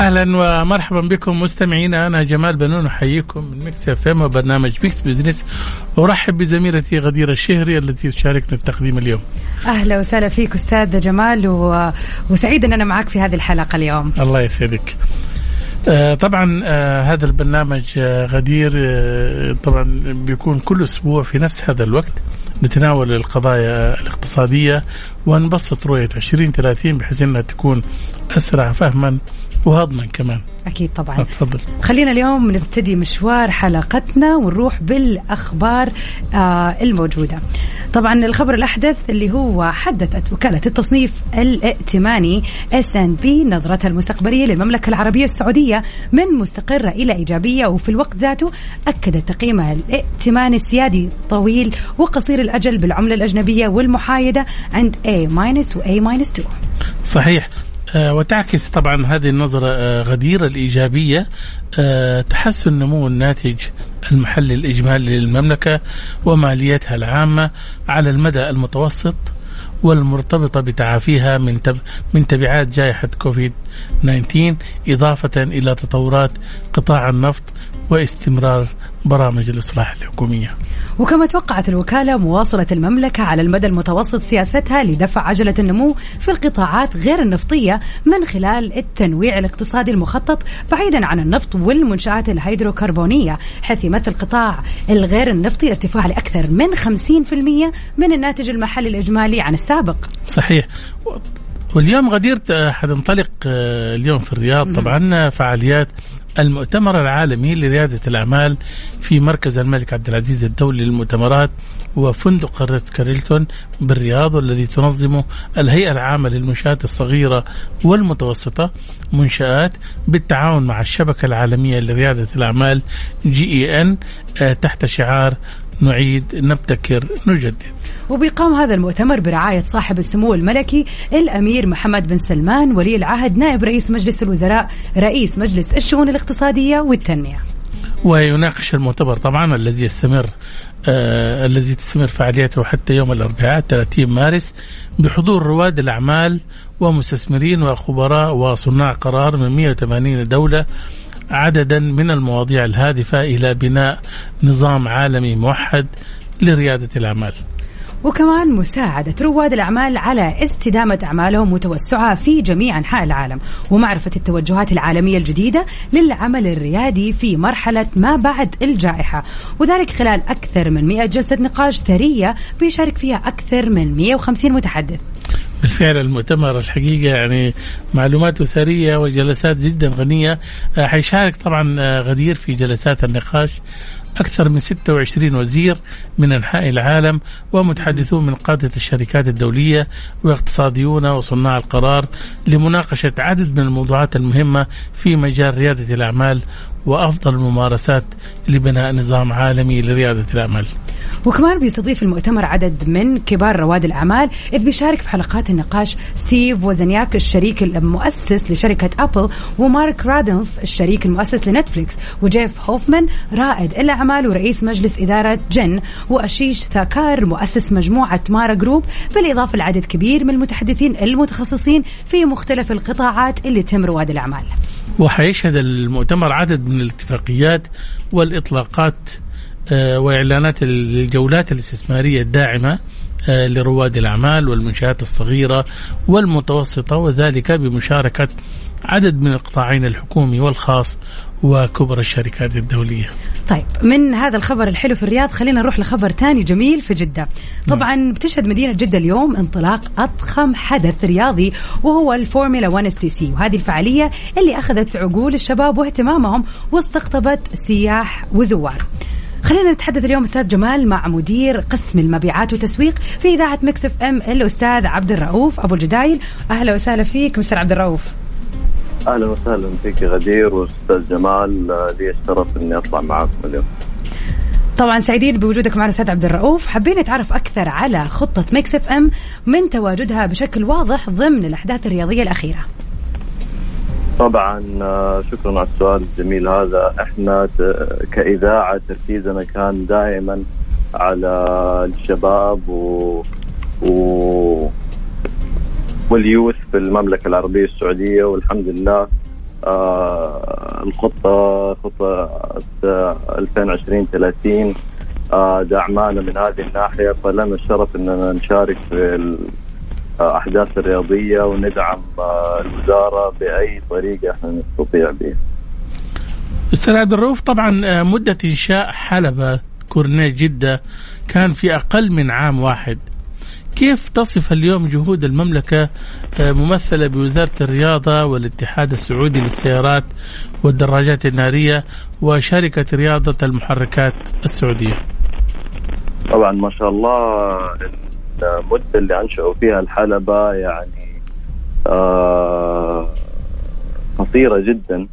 أهلا ومرحبا بكم مستمعينا. أنا جمال بنون أحييكم من Mix FM وبرنامج Mix Business. أرحب بزميلتي غدير الشهري التي تشاركنا التقديم اليوم. أهلا وسهلا فيك أستاذ جمال و... وسعيد أن أنا معك في هذه الحلقة اليوم. الله يسعدك. آه طبعا آه هذا البرنامج آه غدير آه طبعا بيكون كل أسبوع في نفس هذا الوقت نتناول القضايا الاقتصادية ونبسط رؤيه 2030 بحيث إنها تكون أسرع فهما وهضما كمان. أكيد طبعا. تفضل. خلينا اليوم نبتدي مشوار حلقتنا ونروح بالأخبار آه الموجودة. طبعا الخبر الأحدث اللي هو حدثت وكالة التصنيف الائتماني إس إن بي نظرتها المستقبلية للمملكة العربية السعودية من مستقرة إلى إيجابية وفي الوقت ذاته أكدت تقييمها الائتماني السيادي طويل وقصير الأجل بالعملة الأجنبية والمحايدة عند A- و A- 2 صحيح. آه، وتعكس طبعا هذه النظرة آه، غديرة الإيجابية. آه، تحسن نمو الناتج المحلي الإجمالي للمملكة وماليتها العامة على المدى المتوسط والمرتبطة بتعافيها من تب من تبعات جائحة كوفيد 19 إضافة إلى تطورات قطاع النفط واستمرار برامج الإصلاح الحكومية. وكما توقعت الوكالة مواصلة المملكة على المدى المتوسط سياستها لدفع عجلة النمو في القطاعات غير النفطية من خلال التنويع الاقتصادي المخطط بعيدا عن النفط والمنشآت الهيدروكربونية حيث يمثل القطاع الغير النفطي ارتفاع لأكثر من 50% من الناتج المحلي الإجمالي عن السابق. صحيح. واليوم غدير آه، حتنطلق آه، اليوم في الرياض. طبعا فعاليات المؤتمر العالمي لريادة الأعمال في مركز الملك عبد العزيز الدولي للمؤتمرات وفندق الريتز كارلتون بالرياض والذي تنظمه الهيئة العامة للمنشآت الصغيرة والمتوسطة منشآت بالتعاون مع الشبكة العالمية لريادة الأعمال جي إي إن تحت شعار نعيد نبتكر نجدد. وبيقام هذا المؤتمر برعاية صاحب السمو الملكي الأمير محمد بن سلمان ولي العهد نائب رئيس مجلس الوزراء رئيس مجلس الشؤون الاقتصادية والتنمية. ويناقش المؤتمر طبعا الذي يستمر آه الذي تستمر فعاليته حتى يوم الأربعاء 30 مارس بحضور رواد الأعمال ومستثمرين وخبراء وصناع قرار من 180 دولة عددا من المواضيع الهادفة إلى بناء نظام عالمي موحد لريادة الأعمال. وكمان مساعدة رواد الأعمال على استدامة أعمالهم وتوسعها في جميع أنحاء العالم ومعرفة التوجهات العالمية الجديدة للعمل الريادي في مرحلة ما بعد الجائحة وذلك خلال أكثر من 100 جلسة نقاش ثرية بيشارك فيها أكثر من 150 متحدث بالفعل المؤتمر الحقيقة يعني معلوماته ثرية وجلسات جدا غنية. آه، حيشارك طبعا آه، غدير في جلسات النقاش. أكثر من 26 وزير من أنحاء العالم ومتحدثون من قادة الشركات الدولية واقتصاديون وصناع القرار لمناقشة عدد من الموضوعات المهمة في مجال ريادة الأعمال وأفضل الممارسات لبناء نظام عالمي لريادة الأعمال. وكمان بيستضيف المؤتمر عدد من كبار رواد الأعمال إذ بيشارك في حلقات النقاش ستيف وزنياك الشريك المؤسس لشركة أبل ومارك راندولف الشريك المؤسس لنتفليكس وجيف هوفمان رائد الأعمال ورئيس مجلس إدارة GEN وأشيش ثاكار مؤسس مجموعة مارا جروب بالإضافة لعدد كبير من المتحدثين المتخصصين في مختلف القطاعات اللي تهم رواد الأعمال. وحيشهد المؤتمر عدد من الاتفاقيات والإطلاقات آه، وإعلانات الجولات الاستثمارية الداعمة آه، لرواد الأعمال والمنشآت الصغيرة والمتوسطة وذلك بمشاركة عدد من القطاعين الحكومي والخاص وكبرى الشركات الدولية. طيب من هذا الخبر الحلو في الرياض خلينا نروح لخبر ثاني جميل في جدة. طبعا بتشهد مدينة جدة اليوم انطلاق أضخم حدث رياضي وهو الفورمولا 1 STC. وهذه الفعالية اللي أخذت عقول الشباب واهتمامهم واستقطبت سياح وزوار. خلينا نتحدث اليوم أستاذ جمال مع مدير قسم المبيعات والتسويق في إذاعة Mix FM الأستاذ عبد الرؤوف أبو الجدايل. أهلا وسهلا فيك مستر عبد الرؤوف. أهلا وسهلا فيك غدير وأستاذ جمال. آه، لي الشرف إني أطلع معكم اليوم. طبعا سعيدين بوجودك معنا أستاذ عبد الرؤوف. حابين نتعرف أكثر على خطة Mix FM من تواجدها بشكل واضح ضمن الأحداث الرياضية الأخيرة. طبعا آه، شكرا على السؤال الجميل هذا. إحنا كإذاعة تركيزنا كان دائما على الشباب و, و وال youth في المملكه العربية السعودية والحمد لله آه الخطة خطة آه، 2020 30 آه دعمانا من هذه الناحية فلنا الشرف إننا نشارك في الاحداث الرياضية وندعم آه، الوزارة بأي طريقة إحنا نستطيع بها. أستاذ عبد الرؤوف طبعا آه، مدة إنشاء حلبة كورنيش جدة كان في أقل من عام واحد. كيف تصف اليوم جهود المملكة آه، ممثلة بوزارة الرياضة والاتحاد السعودي للسيارات والدراجات النارية وشركة رياضة المحركات السعودية؟ طبعا ما شاء الله المدة اللي أنشأوا فيها الحلبة يعني آه قصيره جدا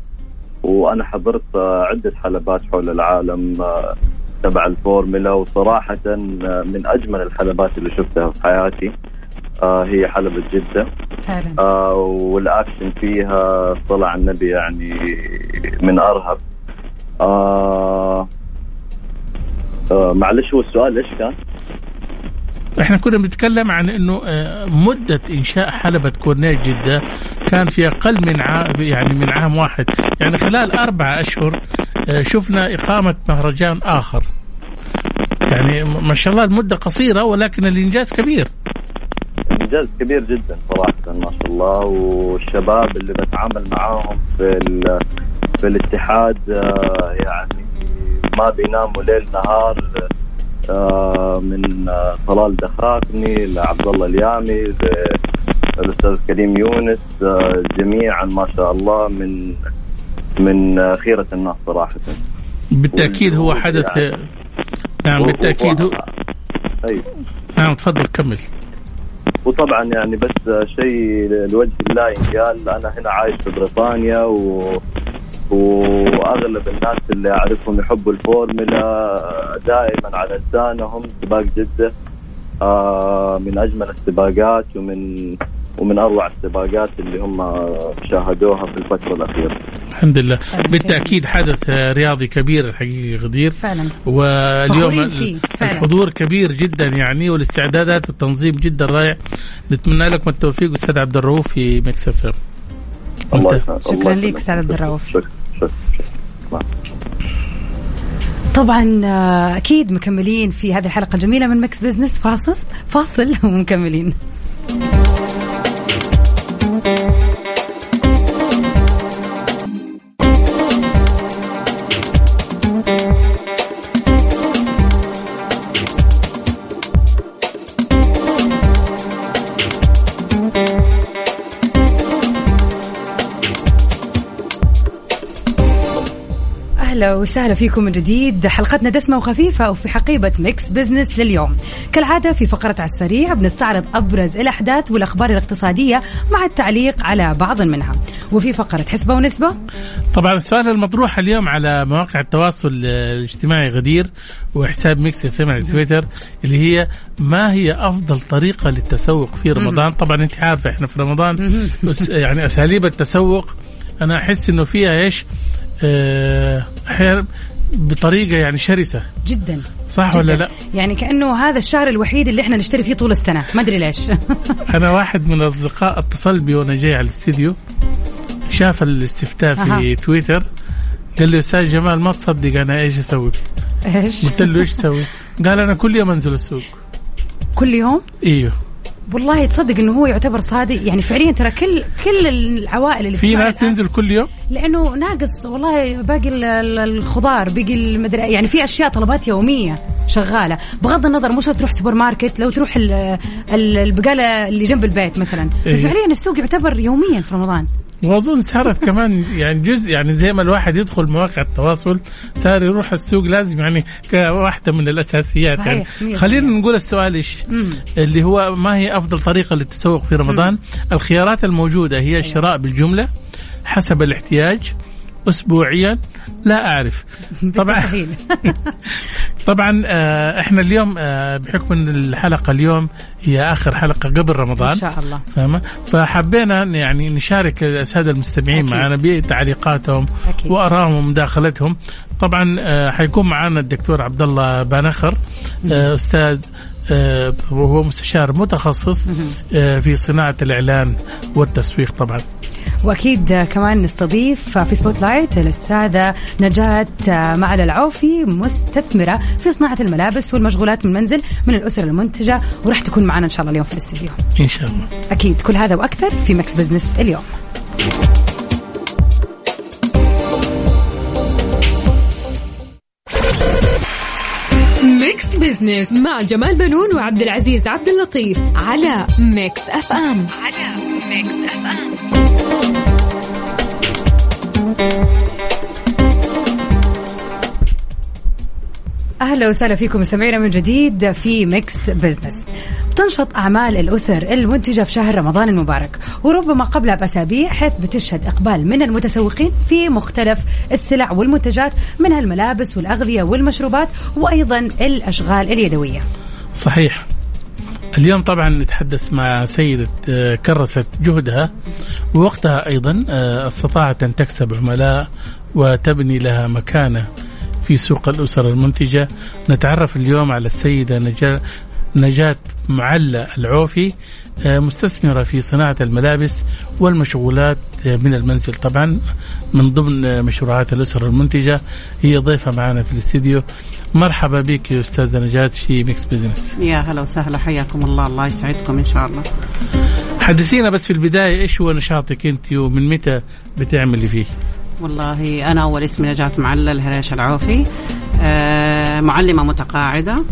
وأنا حضرت عدة حلبات حول العالم آه، تبع الفورمولا وصراحة آه، من أجمل الحلبات اللي شفتها في حياتي. آه هي حلبة جدة. فعلا آه والأكشن فيها طلع النبي يعني من أرهب. آه آه معلش هو السؤال إيش كان؟ إحنا كنا بنتكلم عن إنه آه، مدة إنشاء حلبة كورنيش جدة كان في أقل من عام يعني من عام واحد. يعني خلال أربع أشهر آه، شفنا إقامة مهرجان آخر. يعني ما شاء الله المدة قصيرة ولكن الإنجاز كبير. إنجاز كبير جدا صراحة ما شاء الله. والشباب اللي بتعامل معاهم في في الاتحاد آه، يعني ما بيناموا ليل نهار. من آه، طلال دخاكني لعبد الله اليامي للاستاذ كريم يونس آه، جميعا ما شاء الله من من آه، خيرة الناس صراحة. بالتأكيد هو حدث يعني. نعم بالتأكيد هو أيوه نعم تفضل كمل. وطبعا يعني بس شيء لوجه الله ينقال أنا هنا عايش في بريطانيا و وأغلب الناس اللي أعرفهم يحبوا الفورمولا دائما على لسانهم سباق جدة. آه من أجمل السباقات ومن ومن أروع السباقات اللي هم شاهدوها في الفترة الأخيرة. الحمد لله. بالتأكيد حدث رياضي كبير الحقيقة غدير. فعلا. واليوم فخورين فيه، فعلا. الحضور كبير جدا يعني والاستعدادات والتنظيم جدا رائع. نتمنى لكم التوفيق أستاذ عبد الرؤوف في Mix شكراً يسعدك. أستاذ عبد الرؤوف. شكرا شكرا شكرا طبعا آه، أكيد مكملين في هذه الحلقة الجميلة من Mix Business فاصل فاصل ومكملين أهلا وسهلا فيكم من جديد. حلقتنا دسمة وخفيفة وفي حقيبة Mix Business لليوم. كالعادة في فقرة على السريع بنستعرض أبرز الأحداث والأخبار الاقتصادية مع التعليق على بعض منها. وفي فقرة حسبة ونسبة. طبعا السؤال المطروح اليوم على مواقع التواصل الاجتماعي غدير وحساب Mix FM على تويتر اللي هي ما هي أفضل طريقة للتسوق في رمضان؟ طبعا أنت عارفة إحنا في رمضان يعني أساليب التسوق. أنا أحس إنه فيها إيش؟ بطريقة يعني شرسة. جدا. صح جداً. ولا لا؟ يعني كأنه هذا الشهر الوحيد اللي إحنا نشتري فيه طول السنة. ما أدري ليش. أنا واحد من الاصدقاء اتصل بي وأنا جاي على الاستديو. شاف الاستفتاء في أها. تويتر. قال لي أستاذ جمال ما تصدق أنا إيش أسوي؟ إيش؟ قلت له إيش أسوي؟ قال أنا كل يوم أنزل السوق. كل يوم؟ إيوه. والله تصدق إنه هو يعتبر صادق. يعني فعليا ترى كل كل العوائل اللي في ناس تنزل كل يوم؟ لأنه ناقص والله باقي ال- ال- الخضار باقي المدري يعني في أشياء طلبات يومية شغالة. بغض النظر مو شرط تروح سوبر ماركت لو تروح ال- ال- البقالة اللي جنب البيت مثلا. إيه. فعليا السوق يعتبر يوميا في رمضان. وأظن صارت كمان يعني جزء يعني زي ما الواحد يدخل مواقع التواصل صار يروح السوق لازم يعني كواحدة من الأساسيات. صحيح، يعني. خلينا نقول السؤال إيش. اللي هو ما هي أفضل طريقة للتسوق في رمضان؟ الخيارات الموجودة هي الشراء بالجملة حسب الاحتياج اسبوعيا لا أعرف طبعا. طبعا آه، إحنا اليوم آه، بحكم إن الحلقة اليوم هي آخر حلقة قبل رمضان إن شاء الله فاهمة؟ فحبينا يعني نشارك الساده المستمعين أكيد. معنا بتعليقاتهم أكيد. وأرائهم ومداخلتهم. طبعا آه، حيكون معنا الدكتور عبد الله بانخر آه، أستاذ وهو مستشار متخصص في صناعة الإعلان والتسويق طبعا. وأكيد كمان نستضيف في Spotlight الأستاذة نجاة آه، معلل العوفي مستثمرة في صناعة الملابس والمشغولات من المنزل من الأسر المنتجة وراح تكون معنا إن شاء الله اليوم في الاستديو إن شاء الله. أكيد كل هذا وأكثر في Mix Business اليوم. Mix Business مع جمال بنون وعبد العزيز عبد اللطيف على Mix FM على Mix FM أهلا وسهلا فيكم مستمعينا من جديد في Mix Business تنشط أعمال الأسر المنتجة في شهر رمضان المبارك وربما قبلها بأسابيع حيث بتشهد إقبال من المتسوقين في مختلف السلع والمنتجات منها الملابس والأغذية والمشروبات وأيضا الأشغال اليدوية صحيح. اليوم طبعا نتحدث مع سيدة آه، كرست جهدها ووقتها أيضا آه، أستطاعت أن تكسب عملاء وتبني لها مكانة في سوق الأسر المنتجة. نتعرف اليوم على السيدة نجاة نجاة معلى العوفي آه، مستثمرة في صناعة الملابس والمشغولات من المنزل طبعا من ضمن مشروعات الأسر المنتجة. هي ضيفة معنا في الاستديو. مرحبا بك يا أستاذة نجاة في Mix Business يا هلا وسهلا حياكم الله. الله يسعدكم إن شاء الله. حدثينا بس في البداية إيش هو نشاطك أنت ومن متى بتعملي فيه؟ والله أنا أول اسمي نجاة معلل الهريش العوفي. آه معلمة متقاعدة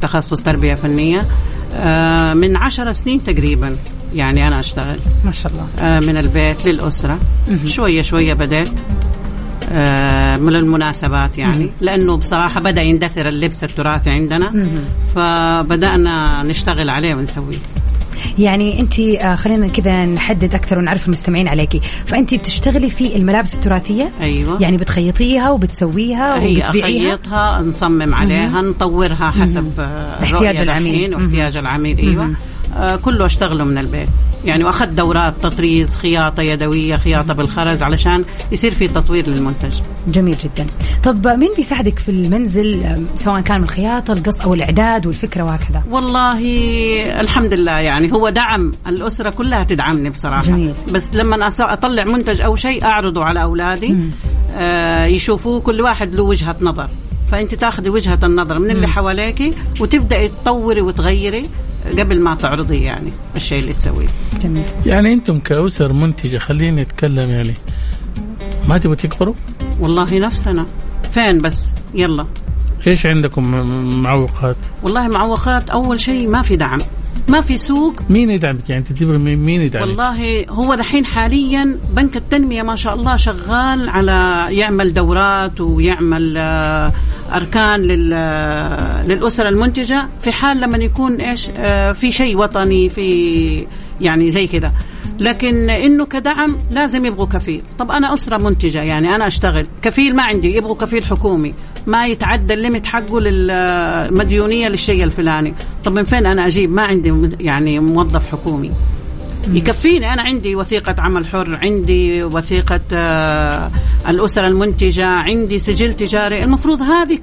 تخصص تربية فنية. آه من عشر سنين تقريبا يعني أنا أشتغل. ما شاء الله. آه من البيت للأسرة. شوية شوية بديت آه من المناسبات يعني. لأنه بصراحة بدأ يندثر اللبس التراثي عندنا فبدأنا نشتغل عليه ونسويه. يعني أنت آه، خلينا كذا نحدد أكثر ونعرف المستمعين عليكي. فأنت بتشتغلي في الملابس التراثية؟ أيوه. يعني بتخيطيها وبتسويها هي وبتبيعيها؟ أخيطها نصمم عليها نطورها حسب آه، احتياج العميل. واحتياج العميل أيوه. آه كله اشتغله من البيت. يعني واخذت دورات تطريز خياطة يدوية خياطة بالخرز علشان يصير في تطوير للمنتج. جميل جدا. طب مين بيساعدك في المنزل؟ سواء كان الخياطة القص أو الإعداد والفكرة وهكذا. والله الحمد لله يعني هو دعم الأسرة كلها تدعمني بصراحة. جميل. بس لما أطلع منتج أو شيء أعرضه على أولادي آه يشوفوه كل واحد له وجهة نظر. فأنت تاخذي وجهة النظر من اللي حواليك وتبدأي تطوري وتغيري. قبل ما تعرضي يعني الشيء اللي تسويه. جميل. يعني أنتم كأسر منتجة خليني أتكلم يعني. ما تبغوا تكبروا؟ والله نفسنا. فين بس؟ يلا. إيش عندكم معوقات؟ والله معوقات أول شيء ما في دعم. ما في سوق. مين يدعمك يعني؟ تعتبر مين مين يدعمك؟ والله هو دحين حاليا بنك التنمية ما شاء الله شغال على يعمل دورات ويعمل أركان لل- آه، للأسر المنتجة في حال لما يكون إيش آه، في شيء وطني في يعني زي كذا. لكن إنه كدعم لازم يبغوا كفيل. طب أنا أسرة منتجة يعني أنا أشتغل. كفيل ما عندي يبغوا كفيل حكومي. ما يتعدى الليمت حقه للمديونيه للشيء الفلاني. طب من فين أنا أجيب؟ ما عندي يعني موظف حكومي. يكفيني. أنا عندي وثيقة عمل حر عندي وثيقة آه، الاسر المنتجة عندي سجل تجاري. المفروض هذه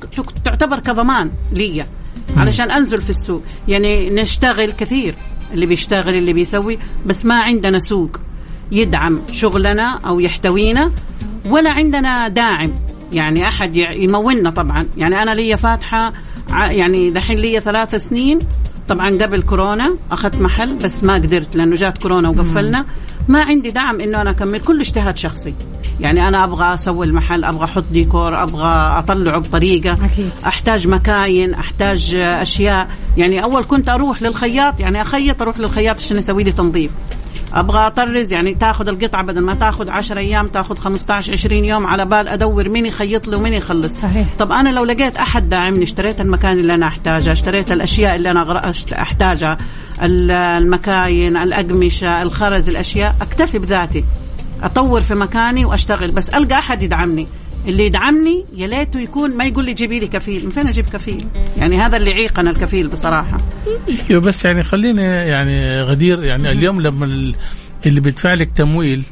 تعتبر كضمان لي علشان أنزل في السوق. يعني نشتغل كثير اللي بيشتغل اللي بيسوي بس ما عندنا سوق يدعم شغلنا أو يحتوينا ولا عندنا داعم. يعني أحد يمولنا طبعا. يعني أنا لي فاتحة يعني دحين لي ثلاث سنين طبعا قبل كورونا أخذت محل بس ما قدرت لأنه جات كورونا وقفلنا. ما عندي دعم إنه أنا أكمل كله اجتهاد شخصي. يعني أنا أبغى أسوي المحل أبغى أحط ديكور أبغى أطلعه بطريقة. أكيد. أحتاج مكاين أحتاج أشياء. يعني أول كنت أروح للخياط يعني أخيط أروح للخياط عشان يسوي لي تنظيف. أبغى أطرز يعني تاخذ القطعة بدل ما تاخذ 10 أيام تاخذ 15 20 يوم على بال أدور مين يخيط لي ومين يخلص. صحيح. طب أنا لو لقيت أحد داعمني اشتريت المكان اللي أنا أحتاجه اشتريت الأشياء اللي أنا أحتاجها ال- المكاين الأقمشة الخرز الأشياء أكتفي بذاتي. أطور في مكاني وأشتغل بس ألقى أحد يدعمني. اللي يدعمني يا ليته يكون ما يقول لي جيبي لي كفيل. من فين أجيب كفيل؟ يعني هذا اللي يعيقنا الكفيل بصراحة. أيوه بس يعني خلينا يعني غدير يعني اليوم لما ال- اللي بيدفع لك تمويل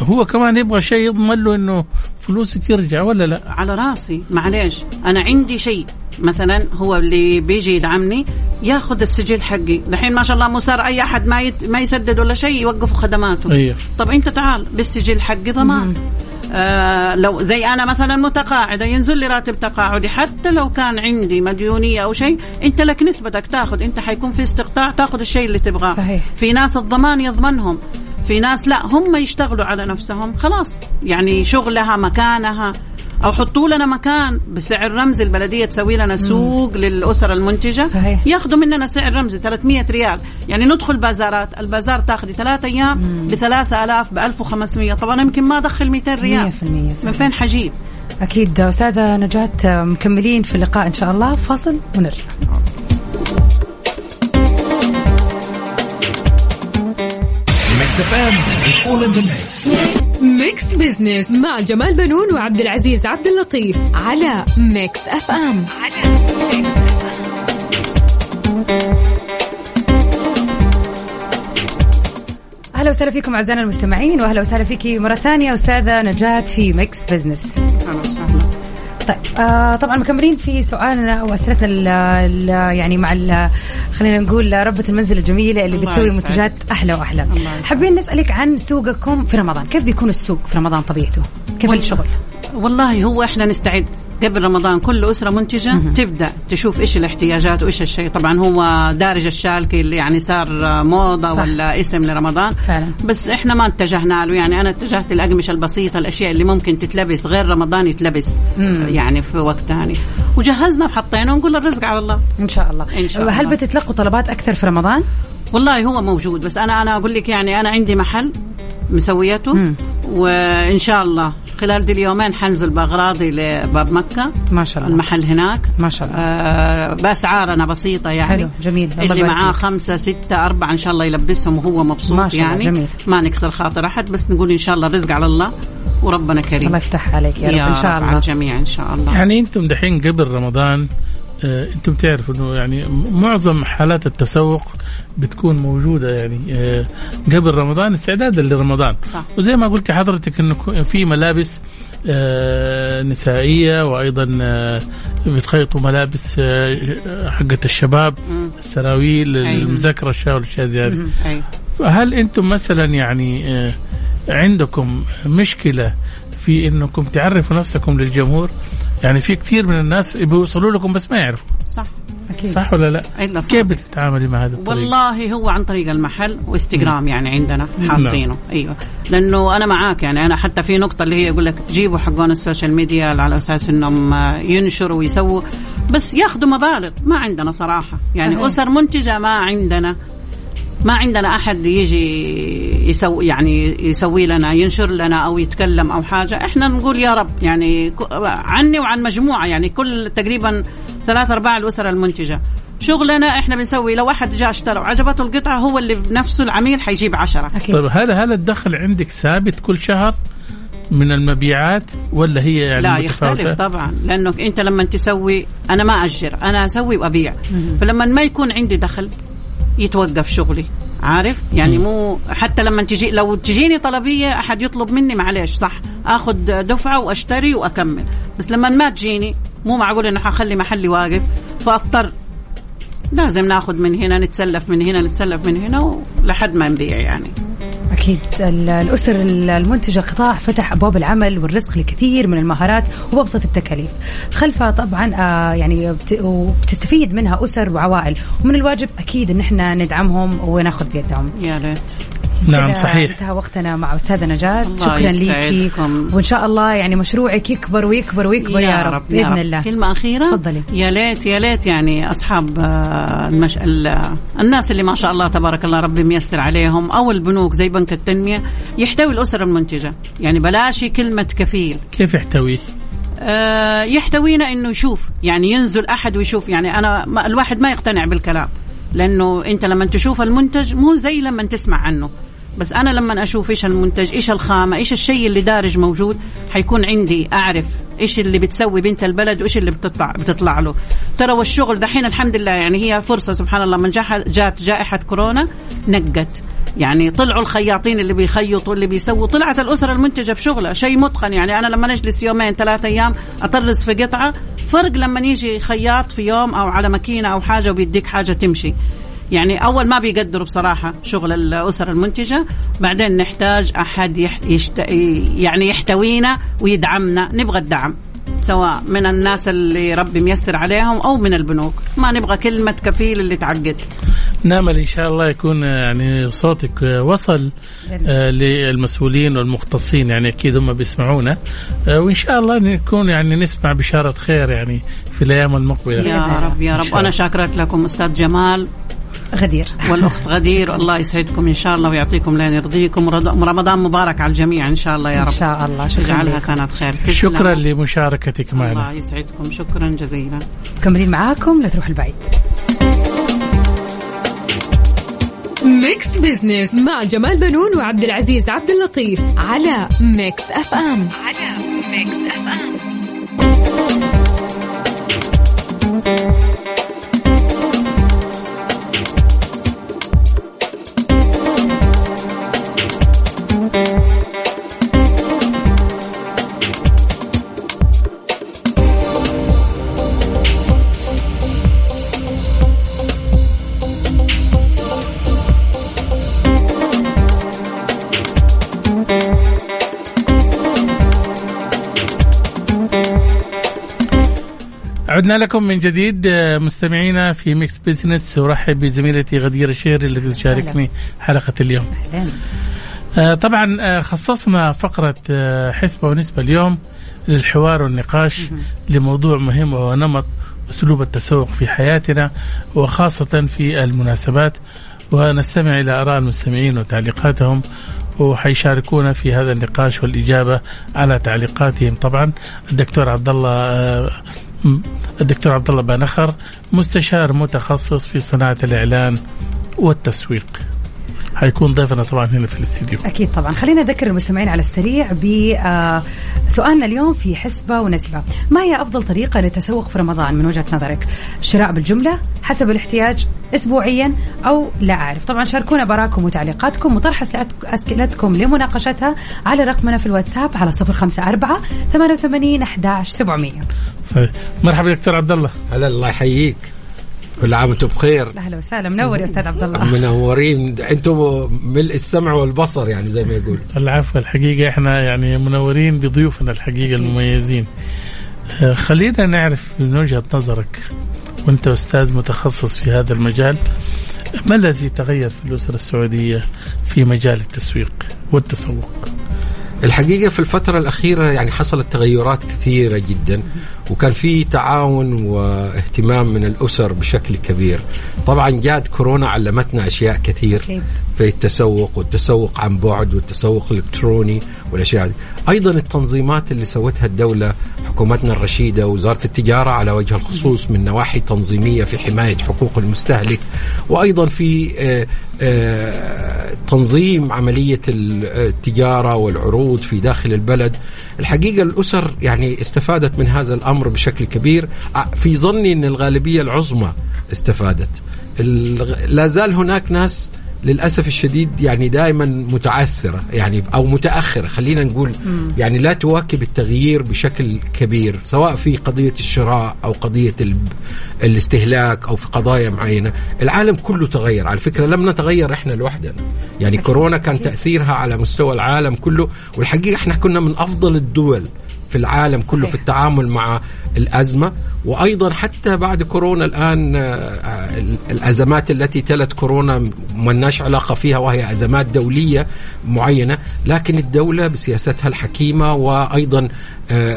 هو كمان يبغى شيء يضمن له إنه فلوسك يرجع ولا لا؟ على راسي. معليش. أنا عندي شيء. مثلا هو اللي بيجي يدعمني ياخذ السجل حقي. دحين ما شاء الله مو صار أي أحد ما يت... ما يسدد ولا شيء يوقفوا خدماته. أيوه. طب أنت تعال بالسجل حقي ضمان. آه لو زي أنا مثلا متقاعدة ينزل لي راتب تقاعدي حتى لو كان عندي مديونية أو شيء أنت لك نسبتك تأخذ أنت حيكون في استقطاع تأخذ الشيء اللي تبغاه صحيح. في ناس الضمان يضمنهم في ناس لا هم يشتغلوا على نفسهم خلاص يعني شغلها مكانها أو حطوا لنا مكان بسعر رمزي البلدية تسوي لنا سوق للأسر المنتجة. صحيح. ياخذوا مننا سعر رمزي 300 ريال. يعني ندخل بازارات البازار تاخذي ثلاثة أيام ب 3000 ب 1500 طبعا أنا يمكن ما أدخل 200 ريال. 100% من صحيح. فين حجيب؟ أكيد. أستاذة نجاة مكملين في اللقاء إن شاء الله. فاصل ونرجع. Mix FM, it's all in the mix. Mix Business مع جمال بنون وعبد العزيز عبد اللطيف على Mix FM على أهلا وسهلا فيكم أعزائنا المستمعين وأهلا وسهلا فيكي مرة ثانية أستاذة نجاة في Mix Business أهلا طيب آه طبعا مكملين في سؤالنا أو اسئلتنا ال- ال- يعني مع خلينا نقول ربة المنزل الجميلة اللي بتسوي. منتجات أحلى وأحلى. حابين نسألك عن سوقكم في رمضان كيف بيكون السوق في رمضان طبيعته كيف والله. الشغل والله هو إحنا نستعد قبل رمضان كل أسرة منتجة تبدأ تشوف إيش الاحتياجات وإيش الشيء. طبعا هو دارج الشالكي اللي يعني صار موضة صح. ولا اسم لرمضان. فعلا. بس إحنا ما اتجهنا له. يعني أنا اتجهت الاقمشه البسيطة الأشياء اللي ممكن تتلبس غير رمضان يتلبس يعني في وقت ثاني. وجهزنا وحطينا ونقول الرزق على الله. إن شاء الله. إن شاء هل الله. بتتلقوا طلبات أكثر في رمضان؟ والله هو موجود بس أنا أنا أقول لك يعني أنا عندي محل مسويته مم. وإن شاء الله خلال دي اليومين حنزل بأغراضي لباب مكة. ما شاء الله. المحل هناك. ما شاء الله. آه بأسعارنا بسيطة يعني. حلو، جميل. الله اللي معاه فيك. خمسة ستة أربعة إن شاء الله يلبسهم وهو مبسوط ما شاء الله، يعني. جميل. ما نكسر خاطر أحد بس نقول إن شاء الله الرزق على الله وربنا كريم. الله يفتح عليك يا رب إن شاء رب على الله الجميع إن شاء الله. يعني أنتم دحين قبل رمضان أنتم تعرفوا انه يعني معظم حالات التسوق بتكون موجودة يعني آه، قبل رمضان استعدادا لرمضان صح. وزي ما قلت حضرتك إنه في ملابس آه، نسائية وأيضا آه، بتخيطوا ملابس آه، حقت الشباب. السراويل. المذكره الشاي والاشياء زي هذه. هل أنتم مثلا يعني آه، عندكم مشكلة في إنكم تعرفوا نفسكم للجمهور يعني في كثير من الناس بيوصلوا لكم بس ما يعرفوا. صح. أكيد. صح ولا لا؟ إلا صح. كيف بتتعاملي مع هذا الطريق؟ والله هو عن طريق المحل واستغرام يعني عندنا حاطينه. أيوه. لأنه أنا معاك يعني أنا حتى في نقطة اللي هي يقول لك جيبوا حقون السوشيال ميديا على أساس إنهم ينشروا ويسووا. بس ياخذوا مبالغ. ما عندنا صراحة. يعني صحيح. أسر منتجة ما عندنا. ما عندنا أحد يجي يسوي يعني يسوي لنا ينشر لنا أو يتكلم أو حاجة. إحنا نقول يا رب يعني عني وعن مجموعة يعني كل تقريبا ثلاث أرباع الاسر المنتجة. شغلنا إحنا بنسوي لو واحد جاء اشترى وعجبته القطعة هو اللي بنفسه العميل حيجيب عشرة. أكيد. طيب هذا هذا الدخل عندك ثابت كل شهر من المبيعات ولا هي يعني لا متفاوتة؟ يختلف طبعا لأنه أنت لما تسوي أنا ما أجر أنا أسوي وأبيع. فلما ما يكون عندي دخل يتوقف شغلي عارف؟ يعني مو حتى لما تجي لو تجيني طلبية أحد يطلب مني معلش صح. آخذ دفعة وأشتري وأكمل. بس لما ما تجيني مو معقول إنه حخلي محلي واقف فأضطر لازم ناخذ من هنا نتسلف من هنا نتسلف من هنا لحد ما نبيع يعني. أكيد ال- الأسر المنتجة قطاع فتح أبواب العمل والرزق لكثير من المهارات وبأبسط التكاليف. خلفها طبعا آه، يعني بت- وبتستفيد منها أسر وعوائل. ومن الواجب أكيد أن إحنا ندعمهم وناخذ بيدهم. يا ريت. نعم صحيح. انتهى وقتنا مع أستاذة نجاة. الله شكرا ليكي. وإن شاء الله يعني مشروعك يكبر ويكبر ويكبر يا, رب يا بإذن رب. الله. كلمة أخيرة؟ تفضلي. يا ليت يا ليت يعني أصحاب آه، المش... ال... الناس اللي ما شاء الله تبارك الله ربي ميسر عليهم أو البنوك زي بنك التنمية يحتوي الأسر المنتجة. يعني بلاش كلمة كفيل. كيف يحتويه؟ آه، يحتوينا إنه يشوف يعني ينزل أحد ويشوف. يعني أنا ما الواحد ما يقتنع بالكلام لأنه أنت لما تشوف المنتج مو زي لما تسمع عنه. بس أنا لما أشوف إيش المنتج إيش الخامة إيش الشيء اللي دارج موجود حيكون عندي أعرف إيش اللي بتسوي بنت البلد وإيش اللي بتطلع بتطلع له. ترى والشغل دحين الحمد لله يعني هي فرصة سبحان الله من جات جائحة كورونا نقت. يعني طلعوا الخياطين اللي بيخيطوا اللي بيسووا. طلعت الأسرة المنتجة بشغلها شيء متقن. يعني أنا لما نجلس يومين ثلاثة أيام أطرز في قطعة فرق لما يجي خياط في يوم أو على ماكينة أو حاجة وبيديك حاجة تمشي. يعني أول ما بيقدروا بصراحة شغل الأسر المنتجة بعدين نحتاج أحد يحت. يعني يحتوينا ويدعمنا نبغى الدعم سواء من الناس اللي ربي ميسر عليهم أو من البنوك. ما نبغى كلمة كفيل اللي تعقد. نامل إن شاء الله يكون يعني صوتك وصل آه، للمسؤولين والمختصين يعني أكيد هم بيسمعونا. آه، وإن شاء الله نكون يعني نسمع بشارة خير يعني في الأيام المقبلة. يا رب يا رب. شاء أنا الله. شاكرت لكم أستاذ جمال. غدير. والأخت غدير الله يسعدكم إن شاء الله ويعطيكم لين يرضيكم. رمضان مبارك على الجميع إن شاء الله يا إن رب شاء الله شكرا يجعلها سنة خير. شكرا تسلموا. لمشاركتك الله معنا يسعدكم. شكرا جزيلا. مكملين معاكم لا تروح البعيد. Mix Business مع جمال بنون وعبد العزيز عبد اللطيف على Mix FM. على Mix FM. عدنا لكم من جديد آه، مستمعينا في Mix Business أرحب بزميلتي غدير الشيري التي تشاركني حلقة اليوم. آه، طبعا آه، خصصنا فقرة آه، حسبة ونسبة اليوم للحوار والنقاش لموضوع مهم وهو نمط أسلوب التسوق في حياتنا وخاصة في المناسبات. ونستمع إلى آراء المستمعين وتعليقاتهم وحيشاركونا في هذا النقاش والإجابة على تعليقاتهم. طبعا الدكتور عبد الله الدكتور عبد الله بانخر مستشار متخصص في صناعة الإعلان والتسويق. حيكون ضيفنا طبعا هنا في الاستديو. أكيد طبعا. خلينا نذكر المستمعين على السريع بسؤالنا اليوم في حسبة ونسبة. ما هي أفضل طريقة للتسوق في رمضان من وجهة نظرك؟ الشراء بالجملة حسب الاحتياج اسبوعيا أو لا أعرف. طبعا شاركونا براكم وتعليقاتكم وطرح أسئلتكم لمناقشتها على رقمنا في الواتساب على 054 88 11 700 صحيح. مرحبا دكتور عبد الله هلا الله يحييك. كل عام وأنتم بخير. أهلا وسهلا. منور يا أستاذ عبد الله. منورين. أنتم ملء السمع والبصر يعني زي ما يقول. العفو الحقيقة إحنا يعني منورين بضيوفنا الحقيقة المميزين. آه، خلينا نعرف من وجهة نظرك وأنت أستاذ متخصص في هذا المجال ما الذي تغير في الأسرة السعودية في مجال التسويق والتسوق؟ الحقيقة في الفترة الأخيرة يعني حصلت تغيرات كثيرة جدا. وكان في تعاون واهتمام من الأسر بشكل كبير. طبعا جاءت كورونا علمتنا أشياء كثير أكيد. في التسوق والتسوق عن بعد والتسوق الإلكتروني والأشياء دي أيضا التنظيمات اللي سوتها الدولة حكومتنا الرشيدة وزارة التجارة على وجه الخصوص من نواحي تنظيمية في حماية حقوق المستهلك وأيضا في آه، آه، تنظيم عملية التجارة والعروض في داخل البلد. الحقيقة الأسر يعني استفادت من هذا الأمر بشكل كبير. في ظني أن الغالبية العظمى استفادت. لا زال هناك ناس للأسف الشديد يعني دائما متعثرة يعني أو متأخرة خلينا نقول يعني لا تواكب التغيير بشكل كبير سواء في قضية الشراء أو قضية ال- الاستهلاك أو في قضايا معينة. العالم كله تغير. على فكرة لم نتغير إحنا لوحدنا. يعني كورونا كان تأثيرها على مستوى العالم كله والحقيقة إحنا كنا من أفضل الدول في العالم كله صحيح. في التعامل مع الأزمة وأيضا حتى بعد كورونا الآن آه، الأزمات التي تلت كورونا ملناش علاقة فيها وهي أزمات دولية معينة لكن الدولة بسياستها الحكيمة وأيضا آه،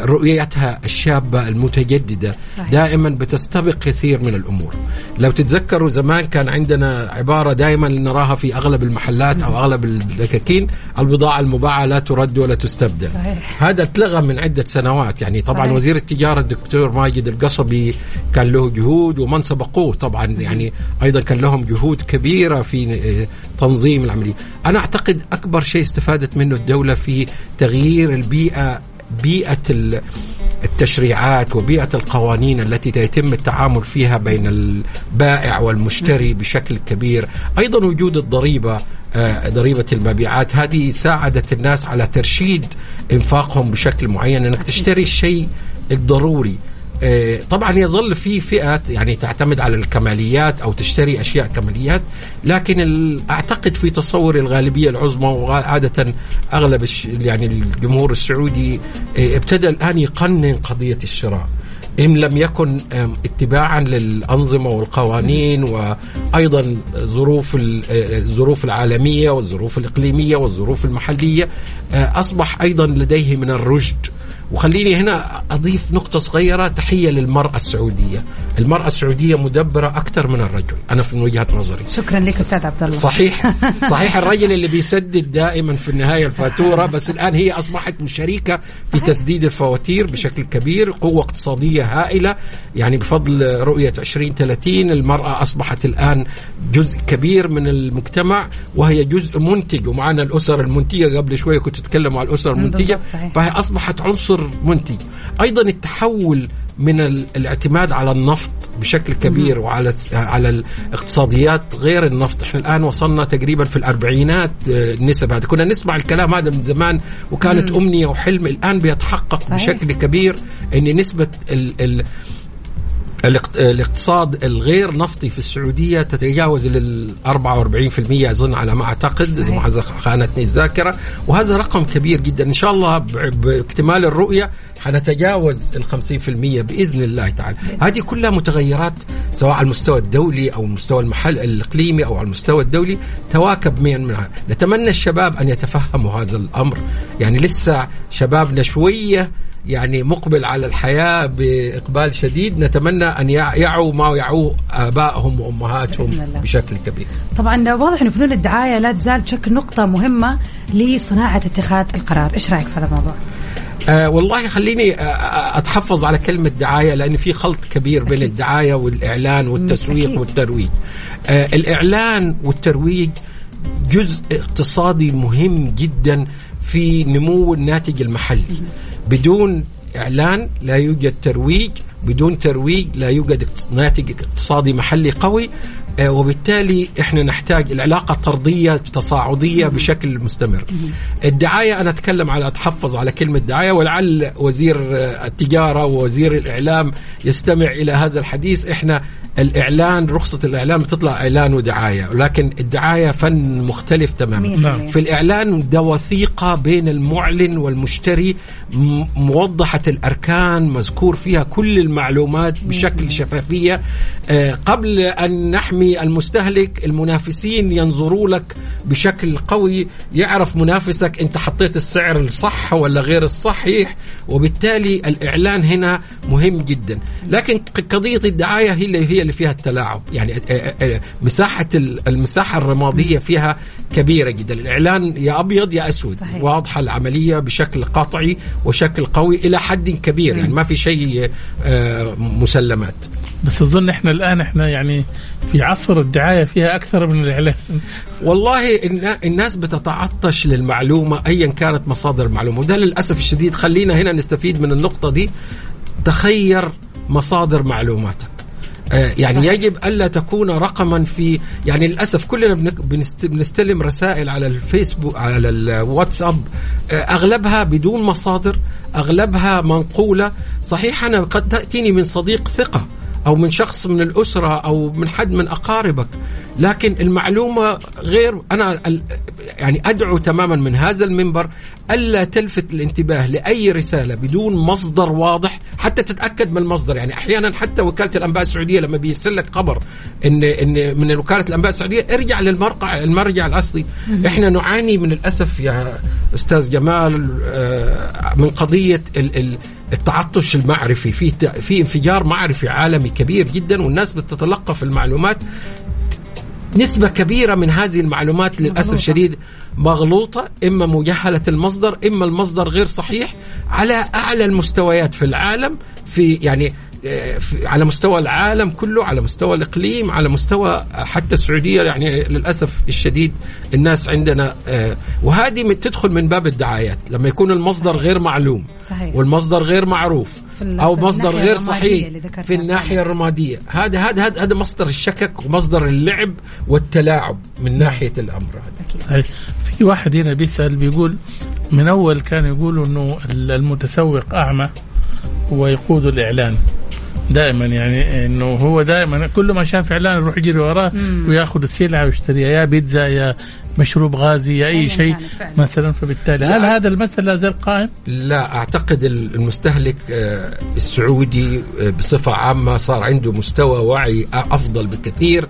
رؤيتها الشابة المتجددة صحيح. دائما بتستبق كثير من الأمور لو تتذكروا زمان كان عندنا عبارة دائما نراها في أغلب المحلات أو أغلب الدكاكين البضاعة المباعة لا ترد ولا تستبدل صحيح. هذا اتلغى من عدة سنوات يعني طبعا صحيح. وزير التجارة الدكتور ماجد القصبي كان له جهود ومن سبقوه طبعا يعني أيضا كان لهم جهود كبيرة في آه، تنظيم العملية أنا أعتقد أكبر شيء استفادت منه الدولة في تغيير البيئة بيئة ال- التشريعات وبيئة القوانين التي يتم التعامل فيها بين البائع والمشتري بشكل كبير. أيضا وجود الضريبة آه، ضريبة المبيعات هذه ساعدت الناس على ترشيد إنفاقهم بشكل معين أنك تشتري الشيء الضروري. طبعا يظل في فئات يعني تعتمد على الكماليات أو تشتري أشياء كماليات لكن أعتقد في تصور الغالبية العظمى وعاده أغلب يعني الجمهور السعودي آه، ابتدى الآن يقنن قضية الشراء. إن لم يكن اتباعا للأنظمة والقوانين وأيضا ظروف آه، الظروف العالمية والظروف الإقليمية والظروف المحلية آه، أصبح أيضا لديه من الرشد وخليني هنا أضيف نقطة صغيرة تحية للمرأة السعودية. المرأة السعودية مدبرة أكثر من الرجل. أنا في وجهة نظري. شكرا لك أستاذ عبد الله. صحيح. صحيح الرجل اللي بيسدد دائما في النهاية الفاتورة بس الآن هي أصبحت شريكه في تسديد الفواتير بشكل كبير قوة اقتصادية هائلة. يعني بفضل رؤية 2030 المرأة أصبحت الآن جزء كبير من المجتمع وهي جزء منتج. ومعنا الأسر المنتجة. قبل شوية كنت أتكلم عن بالضبط، صحيح. فهي أصبحت عنصر منتج. أيضا التحول من ال- الاعتماد على النفط بشكل كبير وعلى على الاقتصاديات غير النفط. إحنا الآن وصلنا تقريبا في الأربعينات آه، النسب هذه. كنا نسمع الكلام هذا من زمان وكانت أمنية وحلم الآن بيتحقق. بشكل كبير إن نسبة ال ال الاقتصاد الغير نفطي في السعودية تتجاوز لل 44% أظن على ما أعتقد إذا ما خانتني الذاكرة. وهذا رقم كبير جدا. إن شاء الله باكتمال الرؤية حنتجاوز ال 50% بإذن الله تعالى. هذه كلها متغيرات سواء على المستوى الدولي أو المستوى المحل الإقليمي أو على المستوى الدولي تواكب من منها نتمنى الشباب أن يتفهموا هذا الأمر. يعني لسه شبابنا شوية يعني مقبل على الحياة بإقبال شديد نتمنى أن يع- يعوا ما يعوه آبائهم وأمهاتهم. بشكل كبير طبعا واضح إنه فنون الدعاية لا تزال تشكل نقطة مهمة لصناعة اتخاذ القرار، إيش رأيك في هذا الموضوع؟ آه والله خليني آه آه، أتحفظ على كلمة دعاية لأن في خلط كبير بين أكيد. الدعاية والإعلان والتسويق أكيد. والترويج آه الإعلان والترويج جزء اقتصادي مهم جدا في نمو الناتج المحلي بدون إعلان لا يوجد ترويج بدون ترويج لا يوجد ناتج اقتصادي محلي قوي. وبالتالي إحنا نحتاج العلاقه طردية تصاعدية بشكل مستمر. الدعاية أنا أتكلم على أتحفظ على كلمة دعاية ولعل وزير آه، التجارة ووزير الإعلام يستمع إلى هذا الحديث. إحنا الإعلان رخصة الإعلان بتطلع إعلان ودعاية ولكن الدعاية فن مختلف تماما. في الإعلان ده وثيقة بين المعلن والمشتري م- موضحة الأركان مذكور فيها كل المعلومات بشكل شفافية. آه، قبل أن نحمي المستهلك المنافسين ينظروا لك بشكل قوي يعرف منافسك أنت حطيت السعر الصح ولا غير الصحيح وبالتالي الإعلان هنا مهم جدا. لكن ق- قضية الدعاية هي اللي هي اللي فيها التلاعب. يعني آه، آه، آه، مساحة ال- المساحة الرمادية فيها كبيرة جدا. الإعلان يا أبيض يا أسود. صحيح. واضحة العملية بشكل قطعي وشكل قوي إلى حد كبير. يعني ما في شيء مسلمات. بس أظن إحنا الآن إحنا يعني في عصر الدعاية فيها أكثر من الاعلان والله النا- الناس بتتعطش للمعلومة أيا كانت مصادر المعلومة. وده للأسف الشديد خلينا هنا نستفيد من النقطة دي. تخير مصادر معلوماتك. آه، يعني صحيح. يجب ألا تكون رقما في يعني للأسف كلنا بنستلم رسائل على الفيسبوك على الواتساب آه، أغلبها بدون مصادر أغلبها منقولة. صحيح أنا قد تأتيني من صديق ثقة. أو من شخص من الأسرة أو من حد من أقاربك. لكن المعلومة غير أنا يعني أدعو تماما من هذا المنبر ألا تلفت الانتباه لأي رسالة بدون مصدر واضح حتى تتأكد من المصدر. يعني أحيانا حتى وكالة الأنباء السعودية لما بيرسل لك خبر إن إن من وكالة الأنباء السعودية ارجع للمرقع المرجع الأصلي. إحنا نعاني من الأسف يا أستاذ جمال آه، من قضية ال- ال- التعطش المعرفي في في انفجار معرفي عالمي كبير جدا والناس بتتلقف المعلومات نسبة كبيرة من هذه المعلومات للأسف مغلوطة. شديد مغلوطة إما مجهلة المصدر إما المصدر غير صحيح على أعلى المستويات في العالم في يعني في- على مستوى العالم كله على مستوى الإقليم على مستوى حتى السعودية يعني للأسف الشديد الناس عندنا آه، وهذه من- تدخل من باب الدعايات لما يكون المصدر غير معلوم صحيح. والمصدر غير معروف أو مصدر غير صحيح في الناحية. الرمادية هذا هذا هذا هذا مصدر الشكك ومصدر اللعب والتلاعب من ناحية الأمر هذا. في واحد هنا بيسأل بيقول من أول كان يقولوا أنه المتسوق أعمى ويقود الإعلان دائما يعني إنه هو دائما كل ما شاف إعلان يروح يجري وراه وياخذ السلعه ويشتريها يا بيتزا يا مشروب غازي يا اي شيء. مثلا فبالتالي هل هذا المثل لا زال قائم؟ لا أعتقد المستهلك آه، السعودي آه، بصفة عامة صار عنده مستوى وعي أفضل بكثير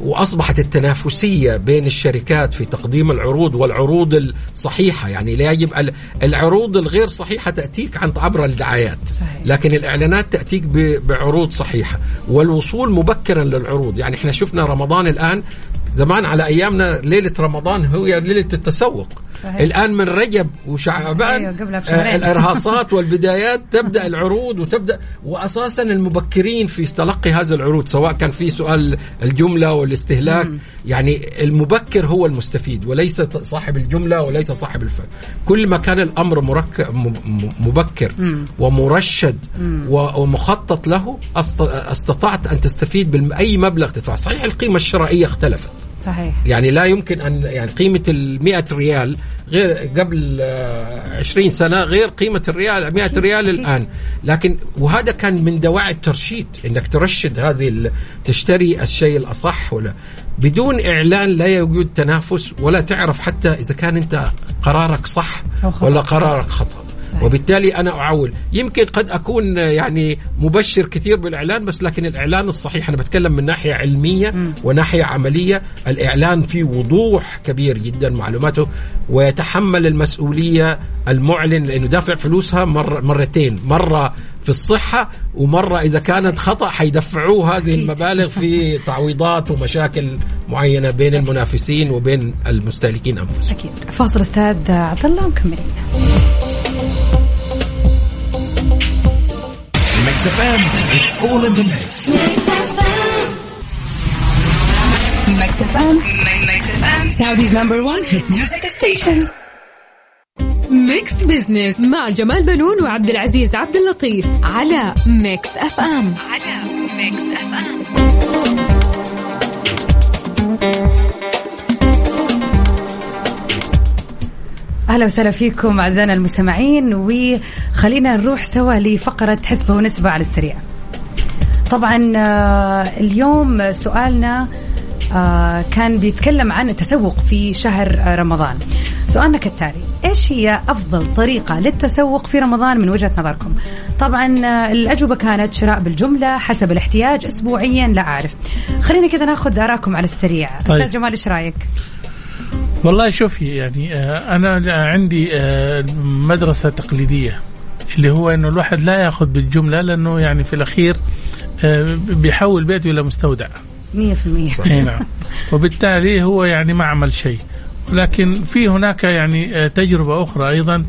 وأصبحت التنافسية بين الشركات في تقديم العروض والعروض الصحيحة يعني لا يجب ال- العروض الغير صحيحة تأتيك عن عبر الدعايات صحيح. لكن الإعلانات تأتيك ب- بعروض صحيحة والوصول مبكرا للعروض يعني إحنا شفنا رمضان الآن زمان على أيامنا ليلة رمضان هي ليلة التسوق. صحيح. الآن من رجب وشعبان أيوة، قبلها. آه، الإرهاصات والبدايات تبدأ العروض وتبدأ واساسا المبكرين في تلقي هذا العروض سواء كان في سؤال الجملة والاستهلاك. يعني المبكر هو المستفيد وليس صاحب الجملة وليس صاحب الفن كل ما كان الأمر مركب م- م- مبكر ومرشد و- ومخطط له أستطعت أن تستفيد باي مبلغ تدفع. صحيح القيمة الشرائية اختلفت. صحيح. يعني لا يمكن ان يعني قيمة ال 100 ريال غير قبل آه، 20 سنة غير قيمة الريال 100 ريال الآن. لكن وهذا كان من دواعي الترشيد إنك ترشد هذه تشتري الشيء الأصح ولا. بدون إعلان لا يوجد تنافس ولا تعرف حتى إذا كان أنت قرارك صح خطأ. ولا قرارك خطا وبالتالي أنا أعول. يمكن قد أكون يعني مبشر كثير بالإعلان بس لكن الإعلان الصحيح أنا بتكلم من ناحية علمية وناحية عملية. الإعلان فيه وضوح كبير جدا معلوماته ويتحمل المسؤولية المعلن لأنه دافع فلوسها مر مرتين. مرة في الصحة ومرة إذا كانت خطأ حيدفعوه هذه المبالغ في تعويضات ومشاكل معينة بين المنافسين وبين المستهلكين أنفسهم. أكيد. فاصل أستاذ عبد الله ومكملين Mix FM, it's all in the mix. Mix FM. Mix FM. Saudi's number one hit music station. Mix Business مع جمال بنون وعبد العزيز عبد اللطيف على Mix FM على Mix FM أهلا وسهلا فيكم أعزائنا المستمعين وخلينا نروح سوا لفقرة حسبه ونسبة على السريع. طبعا آه، اليوم سؤالنا آه، كان بيتكلم عن التسوق في شهر رمضان. سؤالنا كالتالي: إيش هي أفضل طريقة للتسوق في رمضان من وجهة نظركم؟ طبعا آه، الأجوبة كانت شراء بالجملة حسب الاحتياج اسبوعيا لا أعرف. خلينا كذا ناخذ آرائكم على السريع. طيب. أستاذ جمال إيش رأيك؟ والله شوفي يعني آه، أنا عندي آه، مدرسة تقليدية اللي هو إنه الواحد لا يأخذ بالجملة لأنه يعني في الأخير آه، بيحول بيته إلى مستودع. 100% إي نعم. وبالتالي هو يعني ما عمل شيء. لكن في هناك يعني تجربة أخرى أيضا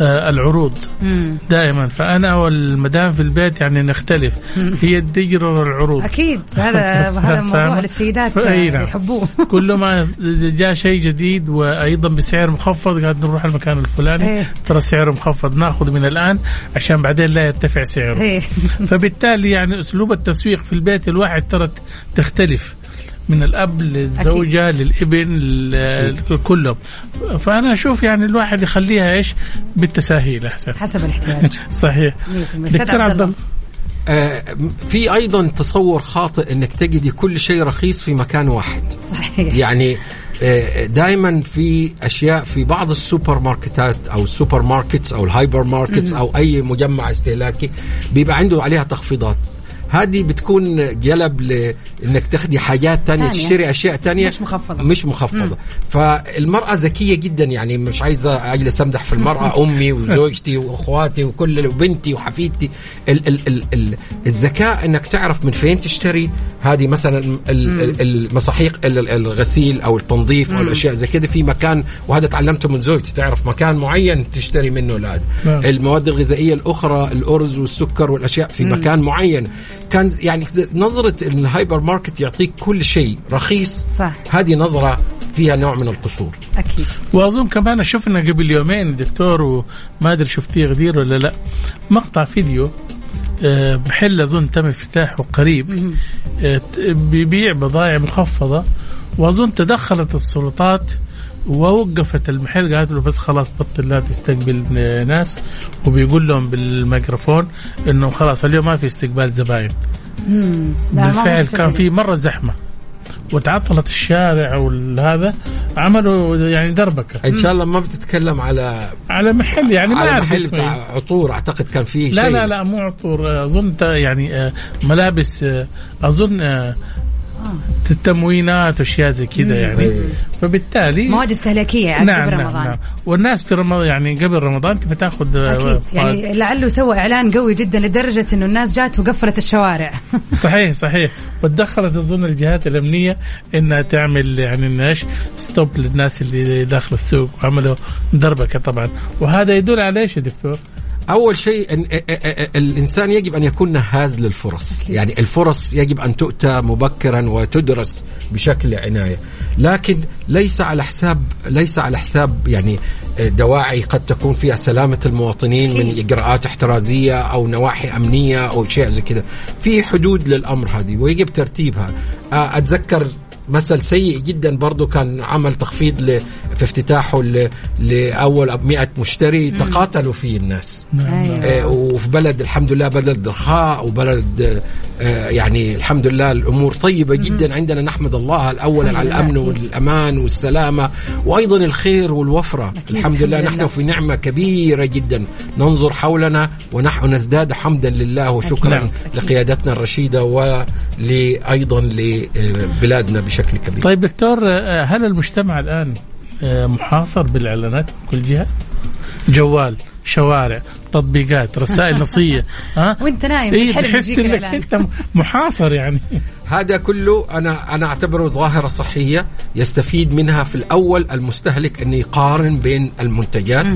العروض مم. دائما فأنا والمدام في البيت يعني نختلف هي تجرر العروض أكيد هذا هذا موضوع؟ للسيدات نعم. يحبوه كل ما جاء شيء جديد وأيضا بسعر مخفض قاعد نروح المكان الفلاني إيه. ترى سعره مخفض نأخذ من الآن عشان بعدين لا يرتفع سعره إيه. فبالتالي يعني أسلوب التسويق في البيت الواحد ترى تختلف من الأب للزوجة للإبن لل- كلهم فأنا أشوف يعني الواحد يخليها إيش؟ بالتساهيل أحسن. حسب الاحتياج. صحيح. 100%. أستاذ دكتور عبد الله. الله آه، في أيضا تصور خاطئ إنك تجدي كل شيء رخيص في مكان واحد. صحيح. يعني دائما في أشياء في بعض السوبر ماركتات أو ال supermarkets أو ال hypermarkets أو أي مجمع استهلاكي بيبقى عنده عليها تخفيضات. هذه بتكون جلب لانك تاخدي حاجات تانية تانية. تشتري أشياء تانية. مش مخفضة. مش مخفضة. فالمرأة ذكية جدا يعني مش عايزة أجلس أمدح في المرأة أمي وزوجتي وإخواتي وكل وبنتي وحفيدتي. ال ال ال ال الذكاء إنك تعرف من فين تشتري. هذه مثلا ال- ال- المساحيق ال- ال- الغسيل أو التنظيف أو الأشياء زي كده. في مكان وهذا تعلمته من زوجتي تعرف مكان معين تشتري منه نعم. المواد الغذائية الأخرى الأرز والسكر والأشياء في مكان معين. كان يعني نظرة الهايبر ماركت يعطيك كل شيء رخيص. صح. هذه نظرة فيها نوع من القصور. أكيد. وأظن كمان شفنا قبل يومين دكتور وما أدري شفتيه غدير ولا لا مقطع فيديو آه، محل أظن تم افتتاحه قريب آه، بيبيع بضائع مخفضة وأظن تدخلت السلطات ووقفت المحل قالت له بس خلاص بطل لا تستقبل ناس وبيقول لهم بالميكروفون إنه خلاص اليوم ما في استقبال زباين. بالفعل كان. في مرة زحمة. وتعطلت الشارع وهذا عملوا يعني دربكة. إن شاء الله ما بتتكلم على على محل يعني ما على أعرف محل بتاع إيه. عطور أعتقد كان فيه لا شيء. لا لا مو عطور. أظن ت- يعني آه، ملابس آه، أظن آه، التموينات وأشياء زي كذا يعني. فبالتالي مواد استهلاكية يعني نعم قبل نعم رمضان. نعم. والناس في رمضان يعني قبل رمضان تبي تاخذ آه، أكيد يعني لعله سوى إعلان قوي جدا لدرجة إنه الناس جات وقفلت الشوارع. صحيح صحيح. وتدخلت أظن الجهات الأمنية إنها تعمل يعني إيش؟ ستوب للناس اللي داخل السوق وعملوا دربكه طبعا. وهذا يدل على إيش يا دكتور؟ أول شيء الإنسان يجب أن يكون نهاز للفرص. يعني الفرص يجب أن تؤتى مبكرا وتدرس بشكل عناية. لكن ليس على حساب ليس على حساب يعني دواعي قد تكون فيها سلامة المواطنين من إجراءات احترازية أو نواحي أمنية أو شيء زي كذا في حدود للأمر هذه ويجب ترتيبها. أتذكر مثل سيء جدا برضو كان عمل تخفيض ل... في افتتاحه ل... لأول 100 مشتري تقاتلوا فيه الناس. نعم آه، وفي بلد الحمد لله بلد رخاء وبلد آه، يعني الحمد لله الأمور طيبة جدا. عندنا نحمد الله الأول الحمد على لله، الأمن أكيد. والأمان والسلامة وأيضا الخير والوفرة. أكيد، الحمد لله الحمد نحن لله. في نعمة كبيرة جدا. ننظر حولنا ونحن نزداد حمدا لله وشكرا نعم. لقيادتنا الرشيدة وأيضا لبلادنا بشكل كبير. طيب دكتور آه، هل المجتمع الآن آه، محاصر بالإعلانات من كل جهة؟ جوال شوارع تطبيقات رسائل نصية ها؟ وانت نايم بالحلم تحس إنك. أنت محاصر يعني. هذا كله أنا أنا أعتبره ظاهرة صحية يستفيد منها في الأول المستهلك انه يقارن بين المنتجات.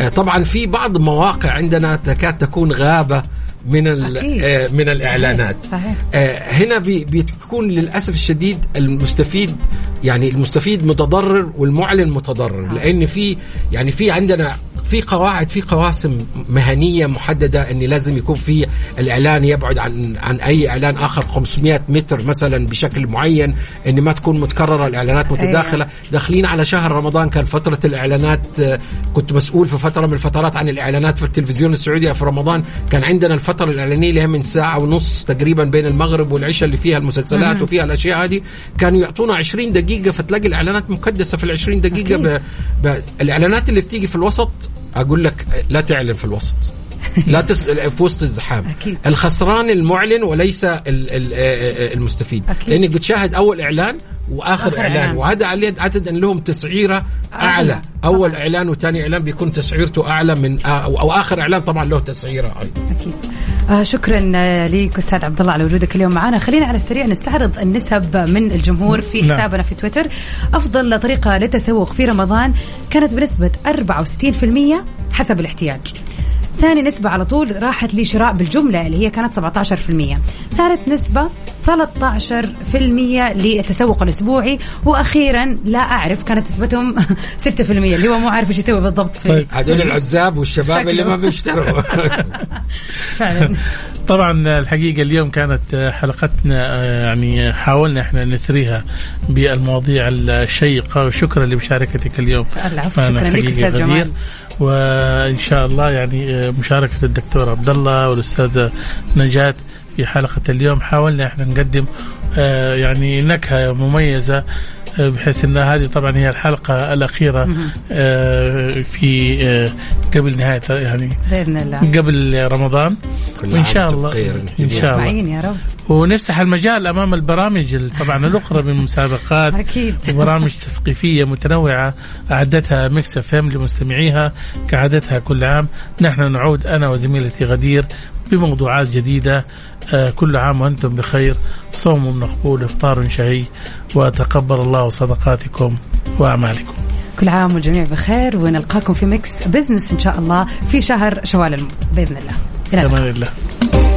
آه، طبعا في بعض مواقع عندنا تكاد تكون غابة من. آه، من الإعلانات. صحيح. آه، هنا بي- بتكون للأسف الشديد المستفيد يعني المستفيد متضرر والمعلن متضرر لأن في يعني في عندنا في قواعد في قواسم مهنية محددة إن لازم يكون في الإعلان يبعد عن عن أي إعلان آخر 500 متر مثلا بشكل معين إن ما تكون متكررة الإعلانات متداخلة. داخلين على شهر رمضان كان فترة الإعلانات آه، كنت مسؤول في فترة من الفترات عن الإعلانات في التلفزيون السعودي في رمضان. كان عندنا الفترة الإعلانية اللي هي من ساعة ونص تقريبا بين المغرب والعشاء اللي فيها المسلسلات وفيها الأشياء هذه. كانوا يعطونا 20 دقيقة فتلاقي الإعلانات مكدسه في ال 20 دقيقه ب... ب... الإعلانات اللي بتيجي في الوسط أقول لك لا تعلن في الوسط لا تس... في وسط الزحام أكيد. الخسران المعلن وليس ال... ال... المستفيد أكيد. لأنك بتشاهد أول إعلان وآخر إعلان. إعلان. وهذا عليه عدد لهم تسعيرة أعلى. أعلى. أول إعلان وثاني إعلان بيكون تسعيرته أعلى من آه، أو أو آخر إعلان طبعا له تسعيرة أيضا. أكيد. آه شكرا آه، ليك أستاذ عبد الله على وجودك اليوم معنا. خلينا على السريع نستعرض النسب من الجمهور في نعم. حسابنا في تويتر. أفضل طريقة للتسوق في رمضان كانت بنسبة 64% حسب الاحتياج. ثاني نسبة على طول راحت لشراء بالجملة اللي هي كانت 17% ثالث نسبة 13% للتسوق الأسبوعي وأخيرا لا أعرف كانت نسبتهم 6% اللي هو مو عارف إيش يسوي بالضبط في طيب. هذول العزاب والشباب شكله. اللي ما بيشتروا فعلا طبعا الحقيقة اليوم كانت حلقتنا آه، يعني حاولنا إحنا نثريها بالمواضيع الشيقة وشكرا لمشاركتك اليوم العفو، شكراً لك غدير. جمال. وإن شاء الله يعني آه، مشاركة الدكتور عبد الله والأستاذة نجاة في حلقة اليوم. حاولنا إحنا نقدم آه، يعني نكهة مميزة بحيث إن هذه طبعا هي الحلقة الأخيرة آه، في آه، قبل نهاية يعني بإذن الله. قبل رمضان. كل وإن شاء الله بخير. إن شاء الله. يا رب. ونفتح المجال أمام البرامج ال- طبعا الأخرى من مسابقات أكيد. وبرامج تثقيفية متنوعة أعدتها Mix FM لمستمعيها كعادتها كل عام. نحن نعود أنا وزميلتي غدير بموضوعات جديدة آه، كل عام وأنتم بخير. صوم مقبول إفطار شهي وتقبل الله صدقاتكم وأعمالكم. كل عام والجميع بخير ونلقاكم في Mix Business إن شاء الله في شهر شوال بإذن الله. إلى الله.